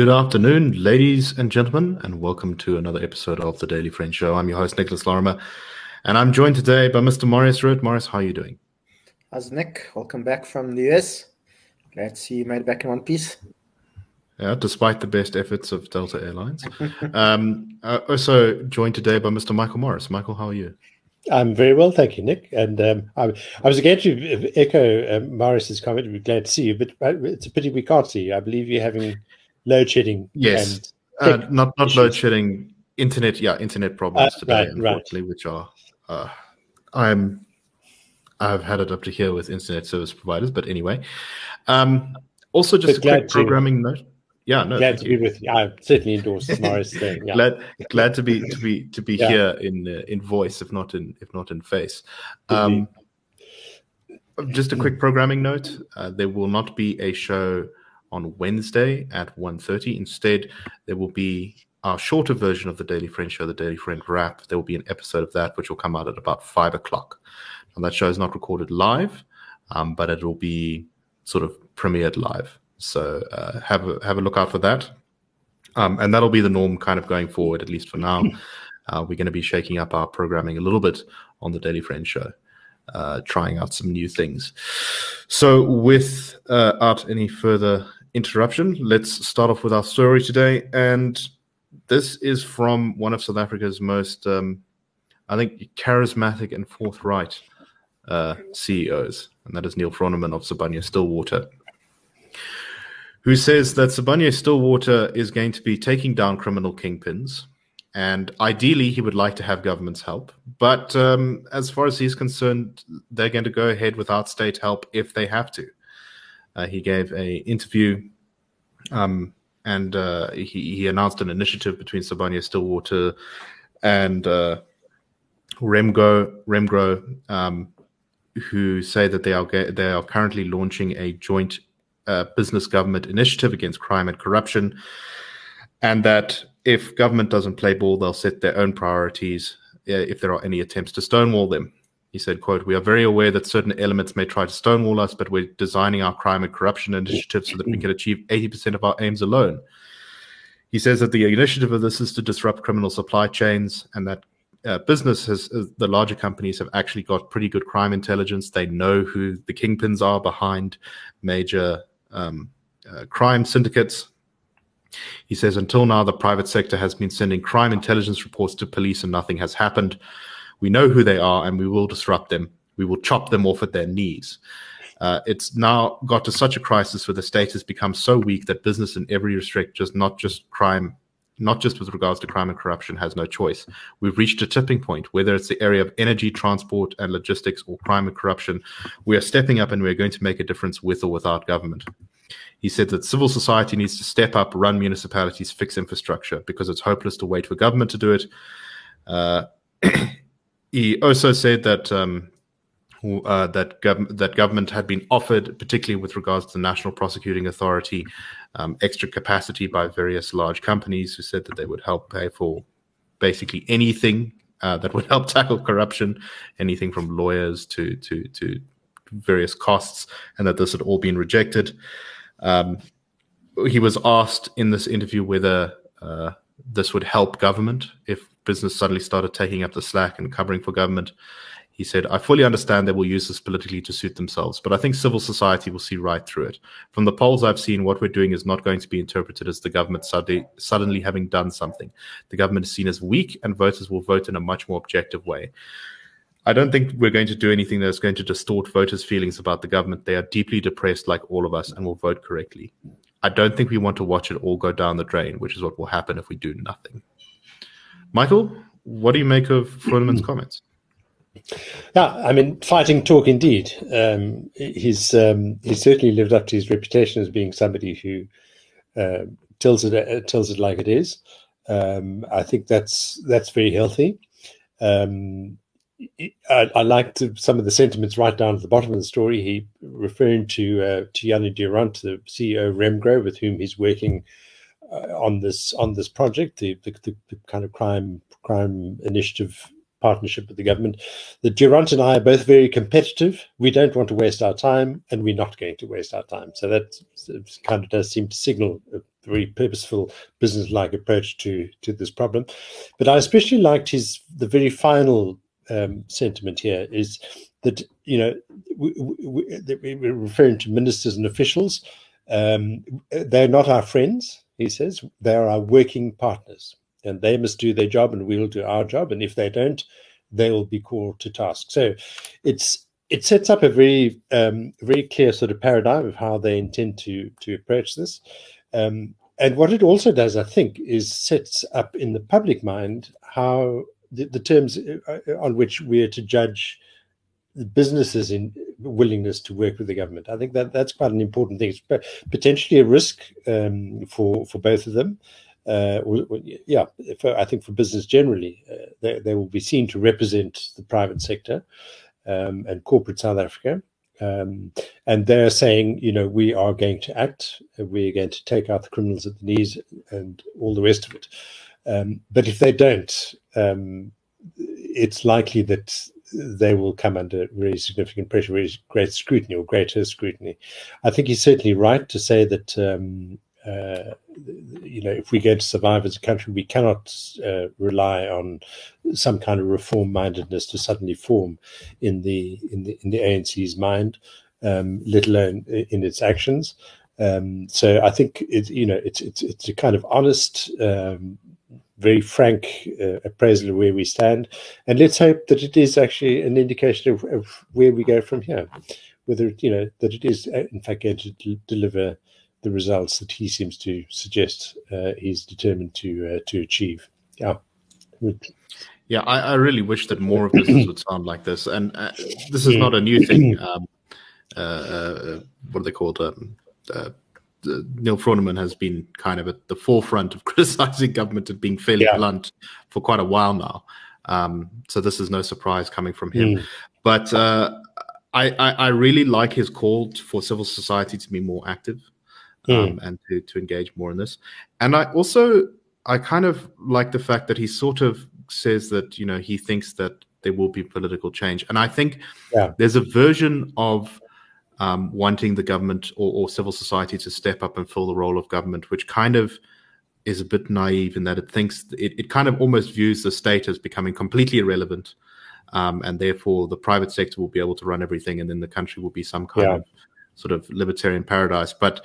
Good afternoon, ladies and gentlemen, and welcome to another episode of the Daily Friend Show. I'm your host, Nicholas Lorimer, and I'm joined today by Mr. Marius Roodt. Marius, how are you doing? How's Nick? Welcome back from the US. Glad to see you made it back in one piece. Yeah, despite the best efforts of Delta Airlines. um, uh, also joined today by Mr. Michael Morris. Michael, how are you? I'm very well, thank you, Nick. And um, I, I, was going to echo uh, Morris's comment. We're glad to see you, but uh, it's a pity we can't see you. I believe you're having load shedding. Yes, uh, not not load shedding. Internet, yeah, internet problems uh, today, right, unfortunately, right. which are uh, I'm I've had it up to here with internet service providers, but anyway. Um, also, just but a quick programming note. Yeah, no, glad to you. be with you. I certainly endorse Morris thing. Yeah. glad, glad to be to be to be yeah. here in uh, in voice, if not in if not in face. Um, just a quick programming note: uh, there will not be a show on Wednesday at 1.30. Instead, there will be our shorter version of the Daily Friend Show, the Daily Friend Wrap. There will be an episode of that which will come out at about five o'clock. And that show is not recorded live, um, but it will be sort of premiered live. So uh, have a, have a look out for that. Um, and that'll be the norm kind of going forward, at least for now. Uh, we're going to be shaking up our programming a little bit on the Daily Friend Show uh, trying out some new things. So, without uh, any further interruption, let's start off with our story today. And this is from one of South Africa's most, um, I think, charismatic and forthright uh, CEOs, and that is Neal Froneman of Sibanye Stillwater, who says that Sibanye Stillwater is going to be taking down criminal kingpins. And ideally, he would like to have government's help. But um, as far as he's concerned, they're going to go ahead without state help if they have to. Uh, he gave a interview, um, and uh, he, he announced an initiative between Sibanye Stillwater and uh, Remgro, Remgro um, who say that they are they are currently launching a joint uh, business government initiative against crime and corruption, and that if government doesn't play ball, they'll set their own priorities uh, if there are any attempts to stonewall them. He said, quote, We are very aware that certain elements may try to stonewall us, but we're designing our crime and corruption initiative so that we can achieve 80% of our aims alone. He says that the initiative of this is to disrupt criminal supply chains and that uh, business has, uh, the larger companies have actually got pretty good crime intelligence. They know who the kingpins are behind major um, uh, crime syndicates. He says, until now, the private sector has been sending crime intelligence reports to police and nothing has happened. We know who they are and we will disrupt them. We will chop them off at their knees. Uh, it's now got to such a crisis where the state has become so weak that business in every respect, just not just crime, not just with regards to crime and corruption, has no choice. We've reached a tipping point, whether it's the area of energy, transport, and logistics, or crime and corruption. We are stepping up and we're going to make a difference with or without government. He said that civil society needs to step up, run municipalities, fix infrastructure because it's hopeless to wait for government to do it. Uh, he also said that um, uh, that, gov- that government had been offered, particularly with regards to the National Prosecuting Authority, um, extra capacity by various large companies who said that they would help pay for basically anything uh, that would help tackle corruption, anything from lawyers to to to various costs, and that this had all been rejected. Um, he was asked in this interview whether uh, this would help government if business suddenly started taking up the slack and covering for government. He said, I fully understand they will use this politically to suit themselves, but I think civil society will see right through it. From the polls I've seen, what we're doing is not going to be interpreted as the government suddenly, having done something. The government is seen as weak, and voters will vote in a much more objective way. I don't think we're going to do anything that's going to distort voters' feelings about the government. They are deeply depressed, like all of us, and will vote correctly. I don't think we want to watch it all go down the drain, which is what will happen if we do nothing. Michael, what do you make of Froneman's comments? Yeah, I mean, fighting talk indeed. Um, he's um, he's certainly lived up to his reputation as being somebody who uh, tells it uh, tells it like it is. Um, I think that's that's very healthy. Um, I, I liked some of the sentiments right down at the bottom of the story. He referring to uh, to Jannie Durand, the CEO of Remgro, with whom he's working on this on this project, the, the, the kind of crime crime initiative partnership with the government. The Durand and I are both very competitive. We don't want to waste our time, and we're not going to waste our time. So that kind of does seem to signal a very purposeful, business-like approach to to this problem. But I especially liked his the very final um, sentiment here is that you know we, we, we're referring to ministers and officials. Um, they're not our friends, he says. They are our working partners, and they must do their job, and we'll do our job. And if they don't, they will be called to task. So it's it sets up a very um, very clear sort of paradigm of how they intend to to approach this. Um, and what it also does, I think, is sets up in the public mind how the, the terms uh, on which we are to judge businesses in willingness to work with the government. I think that that's quite an important thing. It's potentially a risk um, for for both of them. Uh, yeah, for, I think for business generally, uh, they, they will be seen to represent the private sector um, and corporate South Africa. Um, and they're saying, you know, we are going to act, we're going to take out the criminals at the knees and all the rest of it. Um, but if they don't, um, it's likely that they will come under really significant pressure, very great scrutiny or greater scrutiny. I think he's certainly right to say that um, uh, you know, if we're going to survive as a country, we cannot uh, rely on some kind of reform mindedness to suddenly form in the in the in the ANC's mind, um, let alone in its actions. Um, so I think it's you know it's it's it's a kind of honest, um, very frank uh, appraisal of where we stand, and let's hope that it is actually an indication of, of where we go from here. Whether you know that it is uh, in fact going to deliver the results that he seems to suggest uh, he's determined to uh, to achieve. Yeah. Yeah, I, I, really wish that more of this would sound like this. And uh, this is not a new thing. Um, uh, uh, what are they called? Um, uh, Neal Froneman has been kind of at the forefront of criticizing government and being fairly yeah. blunt for quite a while now. Um, so this is no surprise coming from him. Mm. But I, I, I, really like his call for civil society to be more active mm. and to, to engage more in this. And I also I kind of like the fact that he sort of says that you know he thinks that there will be political change, and I think yeah. there's a version of um, wanting the government or, or, civil society to step up and fill the role of government, which kind of is a bit naive in that it thinks it, it kind of almost views the state as becoming completely irrelevant. Um, and therefore, the private sector will be able to run everything, and then the country will be some kind yeah. of sort of libertarian paradise. But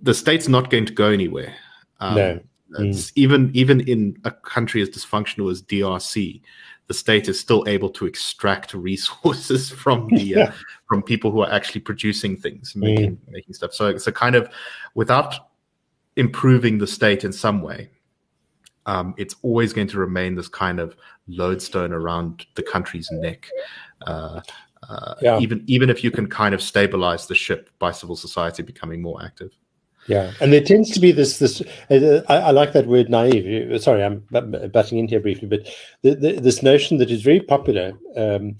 the state's not going to go anywhere. Um, no. Mm. Even even in a country as dysfunctional as DRC, the state is still able to extract resources from the uh, from people who are actually producing things, making mm. making stuff. So it's a kind of without improving the state in some way, um, it's always going to remain this kind of lodestone around the country's neck. Uh, uh, yeah. Even even if you can kind of stabilize the ship by civil society becoming more active. Yeah, and there tends to be this this. Uh, I, I, like that word naive. Sorry, I'm butting in here briefly, but the, the, this notion that is very popular um,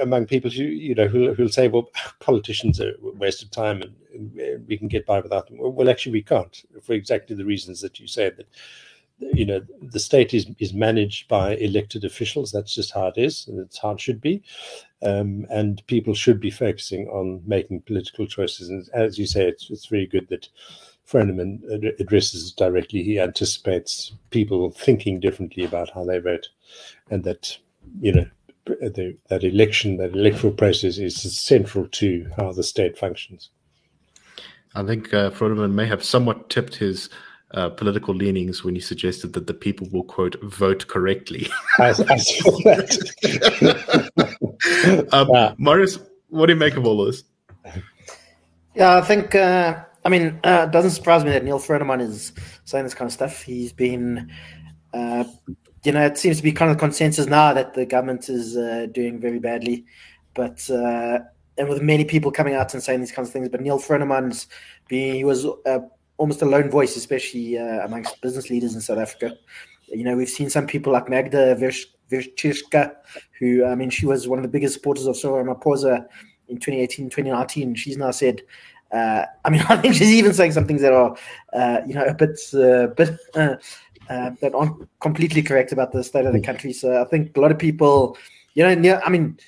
among people who you know who who'll say, "Well, politicians are a waste of time, and, and we can get by without them." Well, actually, we can't for exactly the reasons that you said. That you know the state is is managed by elected officials. That's just how it is, and it's how it should be. Um, and people should be focusing on making political choices. And as you say, it's it's very good that Froneman addresses directly. He anticipates people thinking differently about how they vote, and that you know the, that election, that electoral process is central to how the state functions. I think uh, may have somewhat tipped his uh, political leanings when you suggested that the people will quote vote correctly. I, I saw that. um, yeah. Marius, what do you make of all this? Yeah, I think. Uh, I mean, uh, it doesn't surprise me that Neal Froneman is saying this kind of stuff. He's been, uh, you know, it seems to be kind of consensus now that the government is uh, doing very badly, but uh, and with many people coming out and saying these kinds of things. But Neal Froneman's being he was almost a lone voice, especially uh, amongst business leaders in South Africa. You know, we've seen some people like Magda Wierzycka, who, I mean, she was one of the biggest supporters of Cyril Ramaphosa in 2018, 2019. She's now said, uh, I mean, I think she's even saying some things that are, uh, you know, a bit, uh, bit uh, uh, that aren't completely correct about the state of the country. So I think a lot of people, you know, I mean,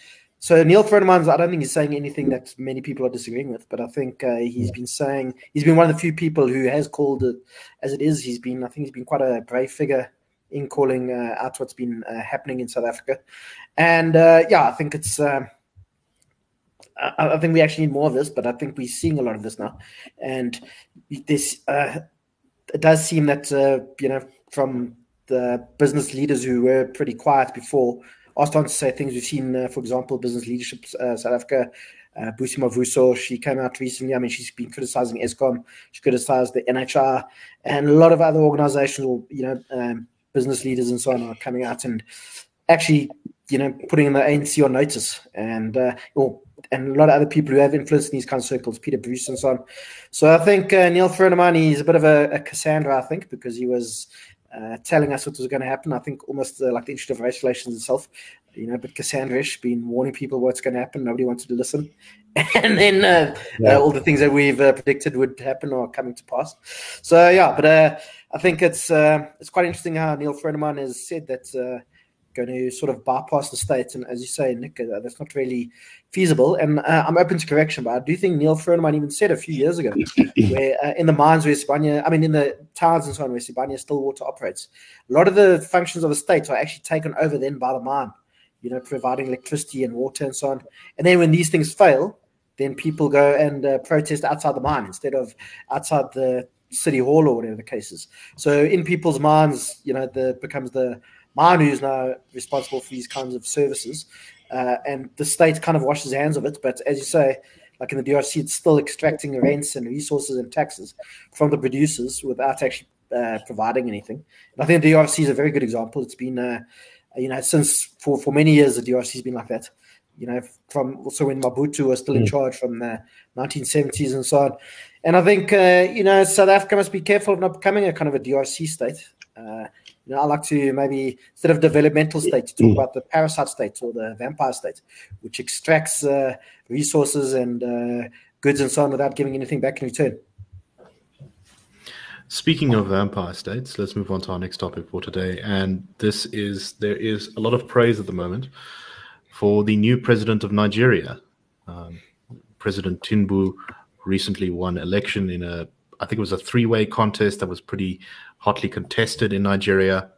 so Neal Froneman, I don't think he's saying anything that many people are disagreeing with, but I think uh, he's been saying he's been one of the few people who has called it as it is. He's been, I think, he's been quite a brave figure in calling uh, out what's been uh, happening in South Africa, and uh, yeah, I think it's. Um, I, I, think we actually need more of this, but I think we're seeing a lot of this now, and this uh, it does seem that uh, you know from the business leaders who were pretty quiet before are starting to say things. We've seen, uh, for example, business leadership uh, South Africa. Uh, Busi Mavuso, she came out recently. I mean, she's been criticizing Eskom. She criticized the NHR, and a lot of other organizations, you know, um, business leaders and so on, are coming out and actually, you know, putting the ANC on notice, and uh, or and a lot of other people who have influence in these kind of circles, Peter Bruce and so on. So I think uh, Neal Froneman is a bit of a, a, Cassandra, I think, because he was uh, telling us what was going to happen. I think almost uh, like the Institute of Race Relations itself, you know, but Cassandra-ish, been warning people what's going to happen. Nobody wanted to listen. and then uh, yeah. all the things that we've uh, predicted would happen are coming to pass. So, yeah, but uh, I think it's it's quite interesting how Neal Froneman has said that going to sort of bypass the states. And as you say, Nick, uh, that's not really feasible. And uh, I'm open to correction, but I do think Neal Froneman even said a few years ago, where uh, in the mines where Sibanye, I mean, in the towns and so on where Sibanye Stillwater operates, a lot of the functions of the state are actually taken over then by the mine, you know, providing electricity and water and so on. And then when these things fail, then people go and uh, protest outside the mine instead of outside the city hall or whatever the case is. So in people's minds, you know, the becomes the Manu is now responsible for these kinds of services, uh, and the state kind of washes hands of it. But as you say, like in the DRC, it's still extracting rents and resources and taxes from the producers without actually uh, providing anything. And I think the DRC is a very good example. It's been, uh, you know, since for, for many years, the DRC has been like that. You know, from also when Mobutu was still in mm. charge from the 1970s and so on. And I think, uh, you know, South Africa must be careful of not becoming a kind of a DRC state. You know, I like to maybe instead of developmental state, talk mm. about the parasite state or the vampire state, which extracts uh, resources and uh, goods and so on without giving anything back in return. Speaking of vampire states, let's move on to our next topic for today. And this is there is a lot of praise at the moment for the new president of Nigeria. Um, president Tinubu recently won election in a I think it was a three way contest that was pretty hotly contested in Nigeria.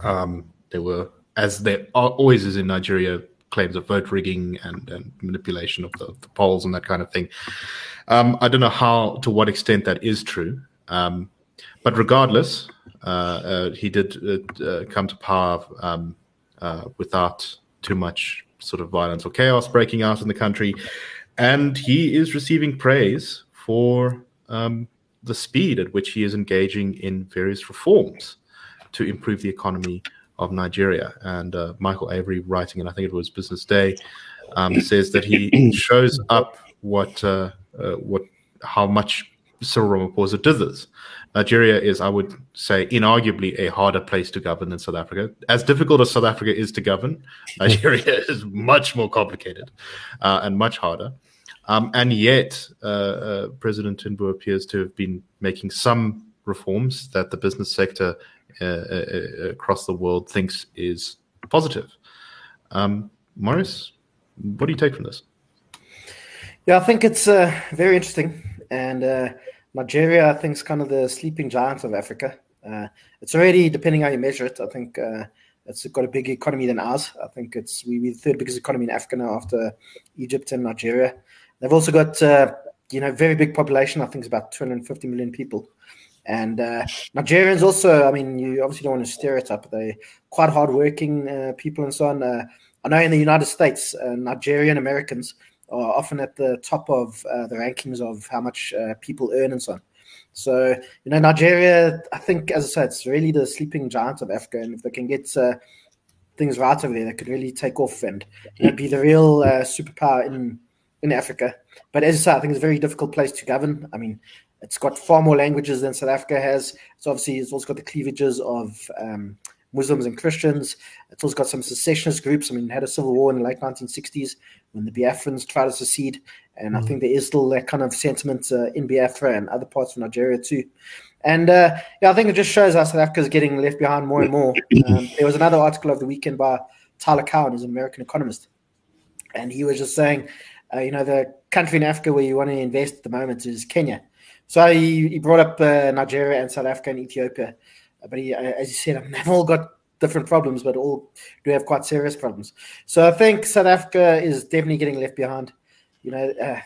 Um, there were, as there always is in Nigeria, claims of vote rigging and, and manipulation of the, the, polls and that kind of thing. Um, I don't know how, to what extent that is true. Um, but regardless, uh, uh, he did uh, uh come to power um, uh, without too much sort of violence or chaos breaking out in the country. And he is receiving praise for um, the speed at which he is engaging in various reforms to improve the economy of Nigeria. And uh, Michael Avery, writing, and I think it was Business Day, um, says that he shows up what uh, uh, what how much Cyril Ramaphosa dithers. Nigeria is, I would say, inarguably a harder place to govern than South Africa. As difficult as South Africa is to govern, Nigeria is much more complicated uh, and much harder. Um, and yet, uh, uh, President Tinubu appears to have been making some reforms that the business sector uh, uh, uh across the world thinks is positive. Um, Maurice, what do you take from this? Yeah, I think it's uh, very interesting. And Nigeria, I think, is kind of the sleeping giant of Africa. it's already, depending how you measure it, I think it's got a bigger economy than ours. I think it's we, we're the third biggest economy in Africa now after Egypt and Nigeria. They've also got uh, you know very big population. I think it's about 250 million people. And uh, Nigerians also, I mean, you obviously don't want to stereotype. They're quite hardworking uh, people and so on. Uh, I know in the United States, uh, Nigerian Americans are often at the top of uh, the rankings of how much uh, people earn and so on. So, you know, Nigeria, I think, as I said, it's really the sleeping giant of Africa. And if they can get things right over there, they could really take off and you know, be the real superpower in in Africa. But as I say, I think it's a very difficult place to govern. I mean, it's got far more languages than South Africa has. It's obviously it's also got the cleavages of um, Muslims and Christians. It's also got some secessionist groups. I mean, had a civil war in the late 1960s when the Biafrans tried to secede, and mm. I think there is still that kind of sentiment uh, in Biafra and other parts of Nigeria too. And uh, yeah, I think it just shows how South Africa is getting left behind more and more. Um, there was another article of the weekend by Tyler Cowen, who's an American economist, and he was just saying, uh, you know, the country in Africa where you want to invest at the moment is Kenya. So he, he brought up uh, Nigeria and South Africa and Ethiopia, but he, uh, as you said, I mean, they've all got different problems, but all do have quite serious problems. So I think South Africa is definitely getting left behind. You know, uh,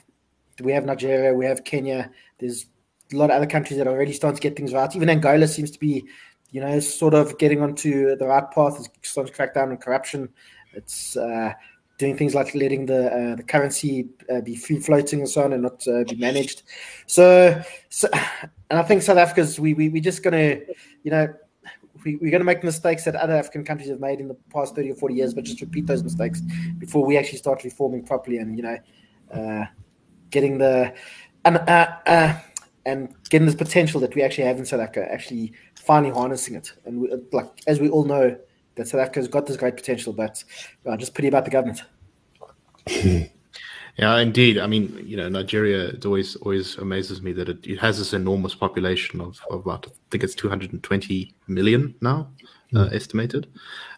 we have Nigeria, we have Kenya. There's a lot of other countries that are already starting to get things right. Even Angola seems to be, you know, sort of getting onto the right path. It's starting to crack down on corruption. It's uh, doing things like letting the uh, the currency uh, be free floating and so on, and not uh, be managed. So, so, and I think South Africa's we we we just gonna, you know, we, we're to make mistakes that other African countries have made in the past 30 or 40 years, but just repeat those mistakes before we actually start reforming properly and, you know, uh, getting the and uh, uh, and getting this potential that we actually have in South Africa, actually finally harnessing it. And we, like as we all know, that South Africa's got this great potential, but well, just pity about the government. Yeah, indeed. I mean, you know, Nigeria it always always amazes me that it, it has this enormous population of, of about I think it's 220 million now mm. uh, estimated.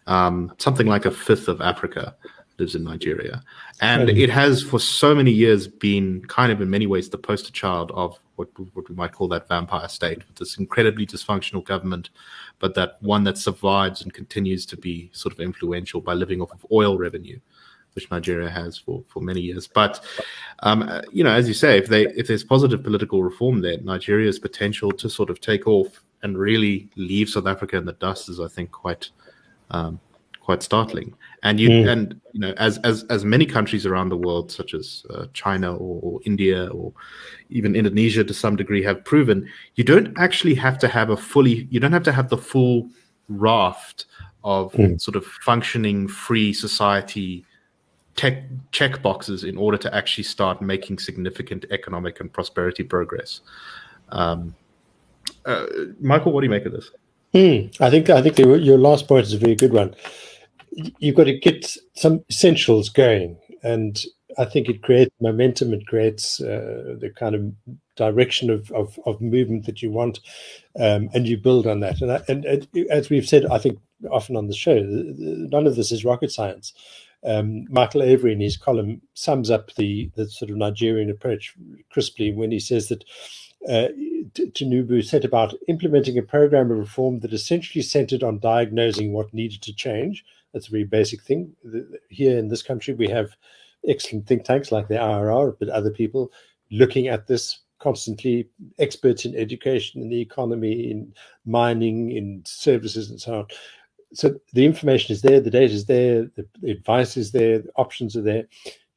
Um, something like a fifth of Africa lives in Nigeria, and mm. it has for so many years been kind of in many ways the poster child of what what we might call that vampire state, with this incredibly dysfunctional government, but that one that survives and continues to be sort of influential by living off of oil revenue which Nigeria has for, for many years. But um, uh, you know, as you say, if they if there's positive political reform there, Nigeria's potential to sort of take off and really leave South Africa in the dust is, I think, quite um, quite startling. And you mm. and you know, as as as many countries around the world, such as uh, China or, or India or even Indonesia, to some degree, have proven, you don't actually have to have a fully, you don't have to have the full raft of mm. sort of functioning free society tech check boxes in order to actually start making significant economic and prosperity progress. Um, uh, Michael, what do you make of this? Hmm. I think I think your last point is a very good one. You've got to get some essentials going, and I think it creates momentum. It creates uh, the kind of direction of, of, of, movement that you want, um, and you build on that. And, and, and, as we've said, I think often on the show, none of this is rocket science um, Michael Avery in his column sums up the, the sort of Nigerian approach crisply when he says that uh, Tinubu set about implementing a program of reform that essentially centered on diagnosing what needed to change. That's a very basic thing. Here in this country, we have excellent think tanks like the IRR, but other people looking at this constantly, experts in education, in the economy, in mining, in services, and so on so the information is there, the data is there, the, advice is there, the options are there.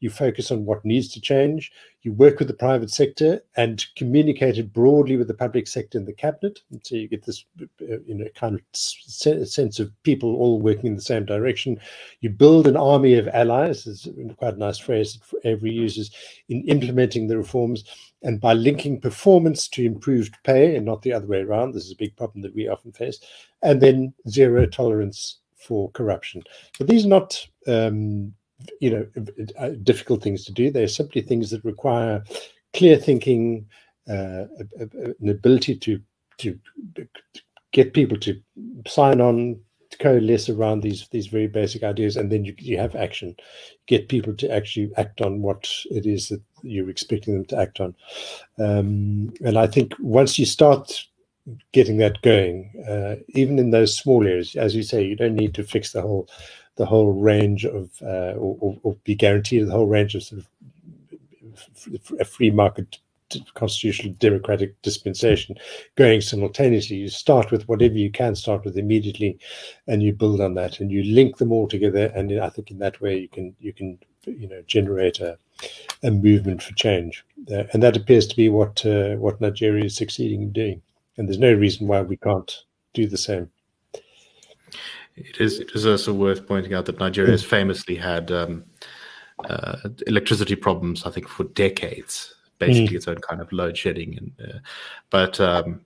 You focus on what needs to change. You work with the private sector and communicate it broadly with the public sector and the cabinet. And so you get this, uh, you know, kind of sense of people all working in the same direction. You build an army of allies. Is quite a nice phrase that Avery uses in implementing the reforms and by linking performance to improved pay and not the other way around. This is a big problem that we often face. And then zero tolerance for corruption. But these are not, um, you know, uh, difficult things to do. They're simply things that require clear thinking, uh, an ability to to get people to sign on, to coalesce around these these very basic ideas, and then you, you have action. Get people to actually act on what it is that you're expecting them to act on. Um, and I think once you start getting that going, uh, even in those small areas, as you say, you don't need to fix the whole the whole range of uh, or, or, be guaranteed the whole range of sort of a free market constitutional democratic dispensation going simultaneously. You start with whatever you can start with immediately, and you build on that, and you link them all together. And I think in that way you can you can you know generate a, a movement for change, uh, and that appears to be what uh, what Nigeria is succeeding in doing. And there's no reason why we can't do the same. It is. It is also worth pointing out that Nigeria has famously had um, uh, electricity problems. I think for decades basically mm. its own kind of load shedding. And uh, but um,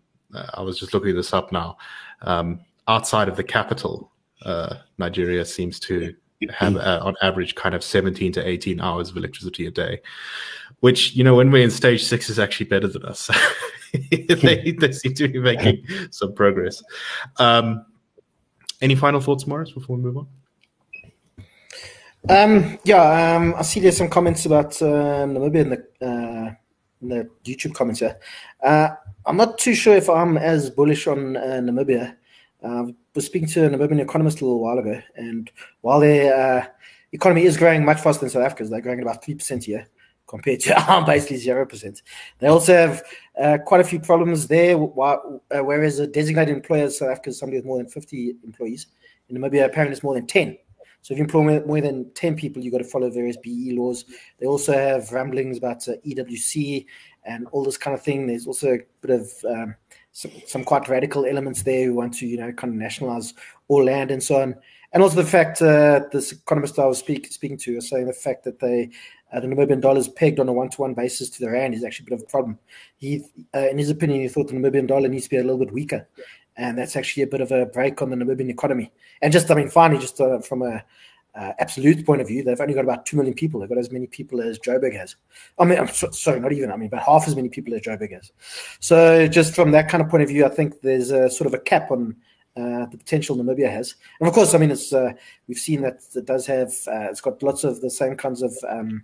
I was just looking this up now. Um, outside of the capital, uh, Nigeria seems to have uh, on average kind of 17 to 18 hours of electricity a day, which you know when we're in stage six is actually better than us. they, they seem to be making some progress. Um, any final thoughts, Morris, before we move on? Um, yeah, um, I see there's some comments about uh, Namibia in the, uh, in the YouTube comments here. Uh, I'm not too sure if I'm as bullish on uh, Namibia. Uh, I was speaking to a Namibian economist a little while ago, and while their uh, economy is growing much faster than South Africa's, they're growing at about 3% a year compared to our basically 0%. They also have uh, quite a few problems there, while, uh, whereas a designated employer, South Africa is somebody with more than 50 employees. In Namibia, apparently it's more than 10. So if you employ more than 10 people, you've got to follow various BE laws. They also have ramblings about uh, EWC and all this kind of thing. There's also a bit of um, some, some, quite radical elements there who want to, you know, kind of nationalize all land and so on. And also the fact uh, this economist I was speak, speaking to was saying the fact that they uh, the Namibian dollar is pegged on a one-to-one basis to the rand is actually a bit of a problem. He, uh, in his opinion, he thought the Namibian dollar needs to be a little bit weaker, and that's actually a bit of a break on the Namibian economy. And just, I mean, finally, just uh, from a uh, absolute point of view, they've only got about two million people. They've got as many people as Joburg has. I mean, I'm so, sorry, not even. I mean, about half as many people as Joburg has. So, just from that kind of point of view, I think there's a sort of a cap on uh, the potential Namibia has. And of course, I mean, it's uh, we've seen that it does have. Uh, it's got lots of the same kinds of. Um,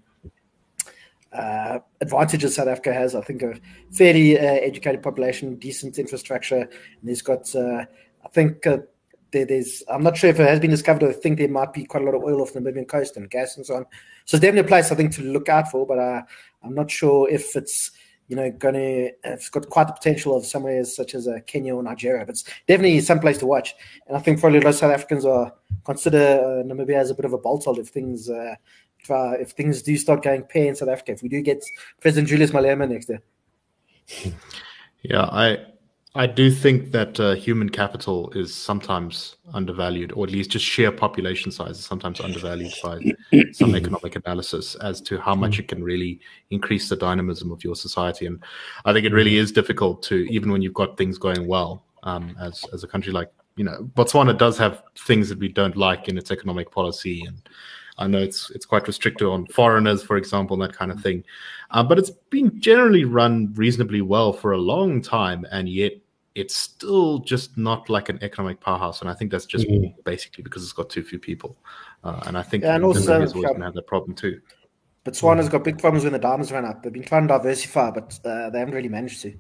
uh, advantages South Africa has. I think a fairly uh, educated population, decent infrastructure, and there's got. Uh, I think uh, there, there's. I'm not sure if it has been discovered. I think there might be quite a lot of oil off the Namibian coast and gas and so on. So it's definitely a place I think to look out for. But uh, I'm not sure if it's you know going to. It's got quite the potential of somewhere such as uh, Kenya or Nigeria. But it's definitely some place to watch. And I think probably a lot of South Africans are consider Namibia as a bit of a bolt hole if things uh, if things do start going pear in South Africa, if we do get President Julius Malema next year. Yeah, I I do think that uh, human capital is sometimes undervalued, or at least just sheer population size is sometimes undervalued by some economic analysis as to how much it can really increase the dynamism of your society. And I think it really is difficult to, even when you've got things going well, um, as as a country like you know Botswana does have things that we don't like in its economic policy and I know it's it's quite restricted on foreigners, for example, and that kind of thing. Uh, but it's been generally run reasonably well for a long time, and yet it's still just not like an economic powerhouse. And I think that's just mm-hmm. basically because it's got too few people. Uh, and I think yeah, and also always going to have that problem too. Botswana's got big problems when the diamonds run up. They've been trying to diversify, but uh, they haven't really managed to.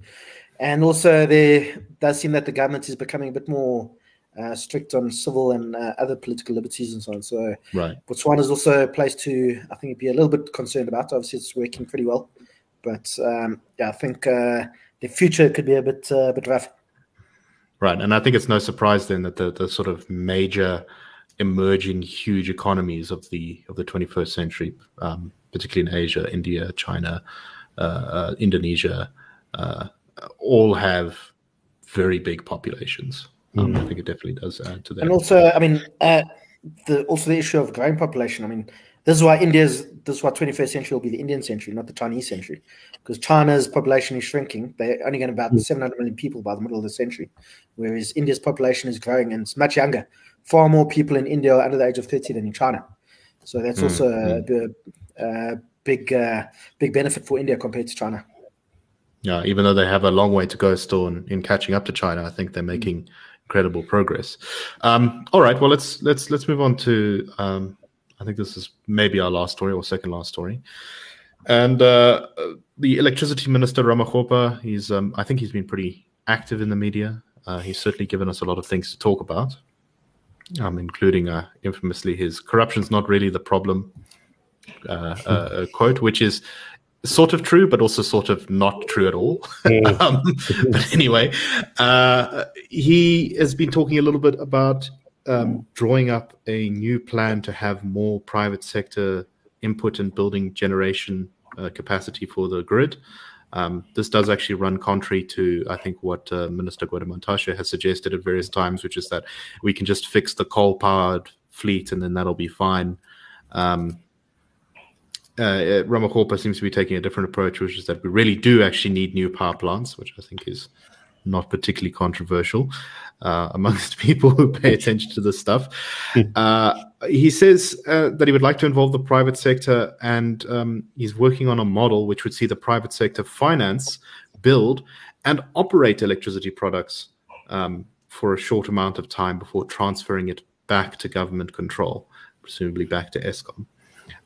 And also, there does seem that the government is becoming a bit more uh, strict on civil and uh, other political liberties and so on. So right. Botswana is also a place to, I think, be a little bit concerned about. Obviously, it's working pretty well, but um, yeah, I think uh, the future could be a bit uh, a bit rough. Right, and I think it's no surprise then that the, the sort of major emerging huge economies of the of the 21st century, um, particularly in Asia, India, China, uh, uh, Indonesia, all have very big populations. Um, mm. I think it definitely does add to that. And also, I mean, uh, the also the issue of growing population. I mean, this is why India's this is why 21st century will be the Indian century, not the Chinese century, because China's population is shrinking. They're only going to about mm. 700 million people by the middle of the century, whereas India's population is growing and it's much younger. Far more people in India are under the age of 30 than in China. So that's mm. also mm. a, a big uh, big benefit for India compared to China. Yeah, even though they have a long way to go still in, in catching up to China, I think they're making. Mm incredible progress. Um, all right, well let's let's let's move on to um, I think this is maybe our last story or second last story, and uh, the electricity minister Ramokgopa. He's um, I think he's been pretty active in the media. Uh, he's certainly given us a lot of things to talk about, um, including uh, infamously his corruption's not really the problem uh, uh, quote, which is sort of true, but also sort of not true at all. Mm. um, but anyway, uh, he has been talking a little bit about um, drawing up a new plan to have more private sector input and building generation uh, capacity for the grid. Um, this does actually run contrary to, I think, what uh, Minister Gwede has suggested at various times, which is that we can just fix the coal powered fleet and then that'll be fine. Um, uh, Ramokgopa seems to be taking a different approach, which is that we really do actually need new power plants, which I think is not particularly controversial uh, amongst people who pay attention to this stuff. Hmm. Uh, he says uh, that he would like to involve the private sector, and um, he's working on a model which would see the private sector finance, build, and operate electricity products um, for a short amount of time before transferring it back to government control. presumably back to Eskom.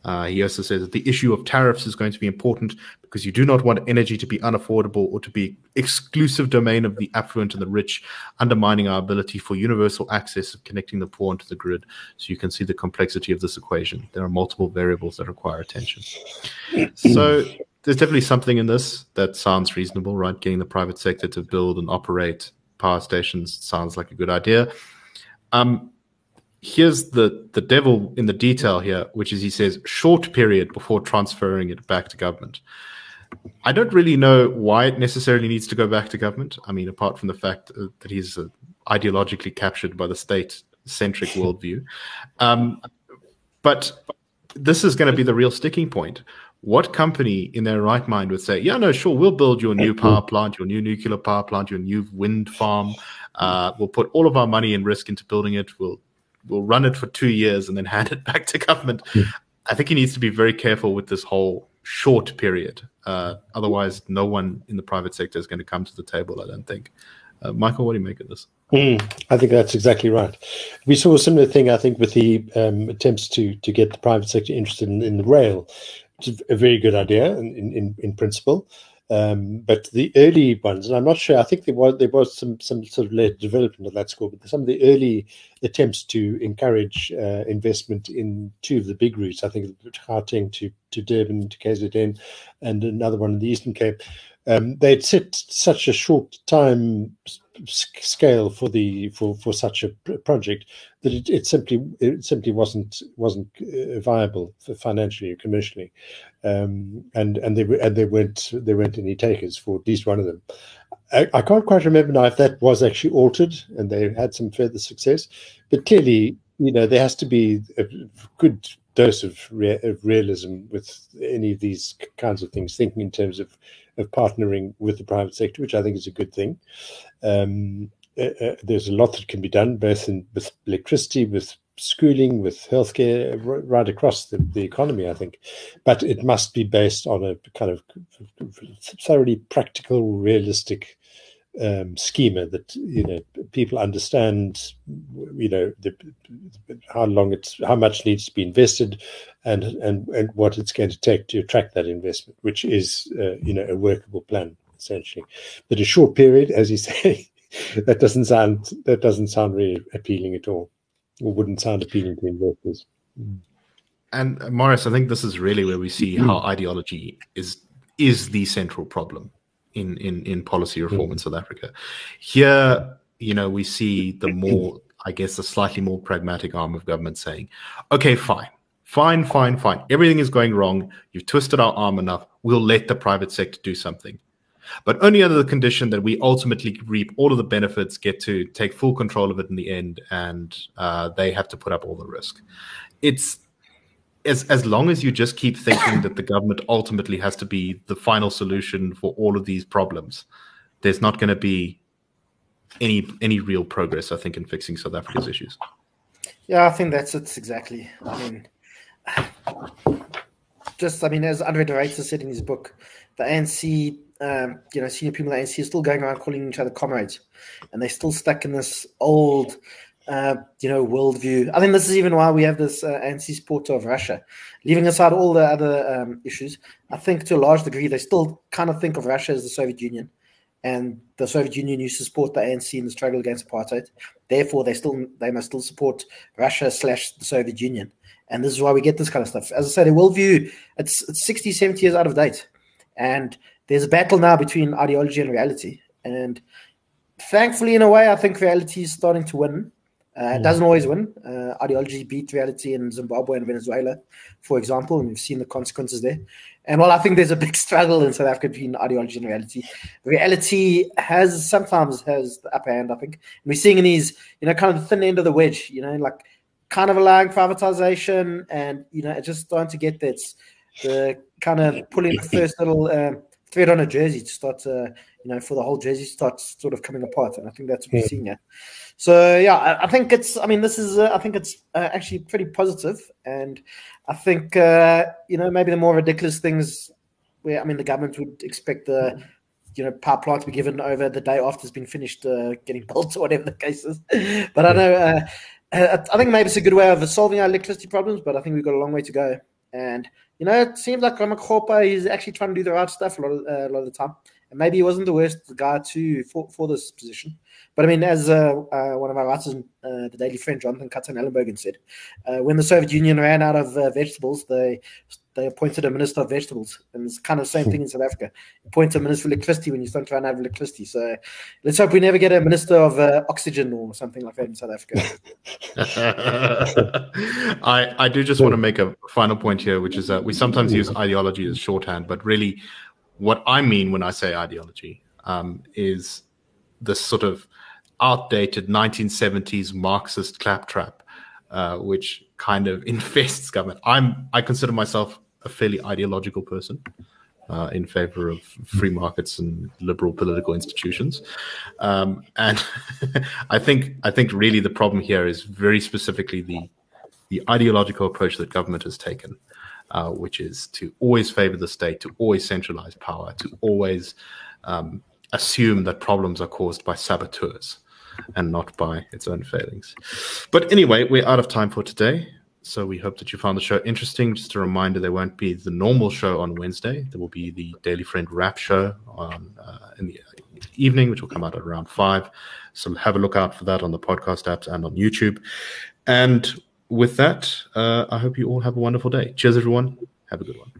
Uh, he also says that the issue of tariffs is going to be important because you do not want energy to be unaffordable or to be exclusive domain of the affluent and the rich, undermining our ability for universal access of connecting the poor onto the grid. So you can see the complexity of this equation. There are multiple variables that require attention. So there's definitely something in this that sounds reasonable, right? Getting the private sector to build and operate power stations sounds like a good idea. Um, here's the the devil in the detail here, which is he says short period before transferring it back to government. I don't really know why it necessarily needs to go back to government. I mean, apart from the fact that he's uh, ideologically captured by the state centric worldview. Um, but this is going to be the real sticking point. What company in their right mind would say, yeah, no, sure, we'll build your new power plant, your new nuclear power plant, your new wind farm. Uh, we'll put all of our money and risk into building it. We'll we'll run it for two years and then hand it back to government. Mm. I think he needs to be very careful with this whole short period. Uh, otherwise, no one in the private sector is going to come to the table. I don't think. Uh, Michael, what do you make of this? Mm, I think that's exactly right. We saw a similar thing, I think, with the um, attempts to to get the private sector interested in, in the rail. It's a very good idea in, in, in principle. Um, but the early ones, and I'm not sure. I think there was there was some some sort of late development of that score, but some of the early attempts to encourage uh, investment in two of the big routes. I think Gauteng to to Durban to KZN, and another one in the Eastern Cape. Um, they'd set such a short time scale for the for for such a project that it, it simply it simply wasn't wasn't uh, viable financially or commercially, um, and and they and they weren't there weren't any takers for at least one of them. I, I, can't quite remember now if that was actually altered and they had some further success, but clearly you know there has to be a good dose of, rea- of realism with any of these kinds of things, thinking in terms of of partnering with the private sector, which I think is a good thing. Um, uh, uh, there's a lot that can be done, both in with electricity, with schooling, with healthcare, right across the, the economy, I think. But it must be based on a kind of thoroughly practical, realistic um, schema that you know people understand you know the, how long it's how much needs to be invested and and and what it's going to take to attract that investment which is uh, you know a workable plan essentially but a short period as you say that doesn't sound that doesn't sound really appealing at all or wouldn't sound appealing to investors mm. and uh, Morris I think this is really where we see how ideology is is the central problem in in in policy reform mm. in South Africa. Here, you know, we see the more, I guess, the slightly more pragmatic arm of government saying, "Okay, fine." Fine, fine, fine. Everything is going wrong. You've twisted our arm enough. We'll let the private sector do something but only under the condition that we ultimately reap all of the benefits, get to take full control of it in the end, and uh, they have to put up all the risk. It's as as long as you just keep thinking that the government ultimately has to be the final solution for all of these problems, there's not going to be any any real progress. I think in fixing South Africa's issues. Yeah, I think that's it exactly. I mean, just I mean, as Andre de Ruyter said in his book, the ANC, um, you know, senior people the ANC are still going around calling each other comrades, and they're still stuck in this old uh, you know, worldview. I think this is even why we have this uh, anti-support of Russia. Leaving aside all the other um, issues, I think to a large degree they still kind of think of Russia as the Soviet Union, and the Soviet Union used to support the ANC in the struggle against apartheid. Therefore, they still they must still support Russia slash the Soviet Union, and this is why we get this kind of stuff. As I said, a worldview it's, it's 60, 70 years out of date, and there's a battle now between ideology and reality, and thankfully, in a way, I think reality is starting to win uh, it doesn't always win. Uh, ideology beat reality in Zimbabwe and Venezuela, for example, and we've seen the consequences there. And while I think there's a big struggle in South Africa between ideology and reality, reality has sometimes has the upper hand. I think and we're seeing in these, you know, kind of the thin end of the wedge. You know, like kind of allowing privatization, and you know, it's just starting to get that the kind of pulling the first little uh, thread on a jersey to start, uh, you know, for the whole jersey starts sort of coming apart. And I think that's what we're seeing there. So yeah, I, I, think it's. I mean, this is. Uh, I think it's uh, actually pretty positive, and I think uh, you know maybe the more ridiculous things where I mean the government would expect the you know power plant to be given over the day after it's been finished uh, getting built or whatever the case is. But I know uh, uh, I think maybe it's a good way of solving our electricity problems, but I think we've got a long way to go. And you know, it seems like Ramokgopa is actually trying to do the right stuff a lot of, uh, a lot of the time. And maybe he wasn't the worst guy to for, for this position. But I mean, as uh, uh, one of our writers, uh, the Daily Friend, Jonathan Katzenellenbogen said, uh, when the Soviet Union ran out of uh, vegetables, they they appointed a minister of vegetables, and it's kind of the same thing in South Africa. Appoint a minister of electricity when you start to run out of electricity. So let's hope we never get a minister of uh, oxygen or something like that in South Africa. I I do just want to make a final point here, which is that we sometimes use ideology as shorthand, but really, what I mean when I say ideology um, is this sort of outdated 1970s Marxist claptrap, uh, which kind of infests government. I'm I consider myself a fairly ideological person. Uh, in favor of free markets and liberal political institutions, um, and I think I think really the problem here is very specifically the the ideological approach that government has taken, uh, which is to always favor the state, to always centralize power, to always um, assume that problems are caused by saboteurs and not by its own failings. But anyway, we're out of time for today. So we hope that you found the show interesting. Just a reminder, there won't be the normal show on Wednesday. There will be the Daily Friend Wrap show on uh, in the evening, which will come out at around five. So have a look out for that on the podcast apps and on YouTube. And with that, uh, I hope you all have a wonderful day. Cheers, everyone. Have a good one.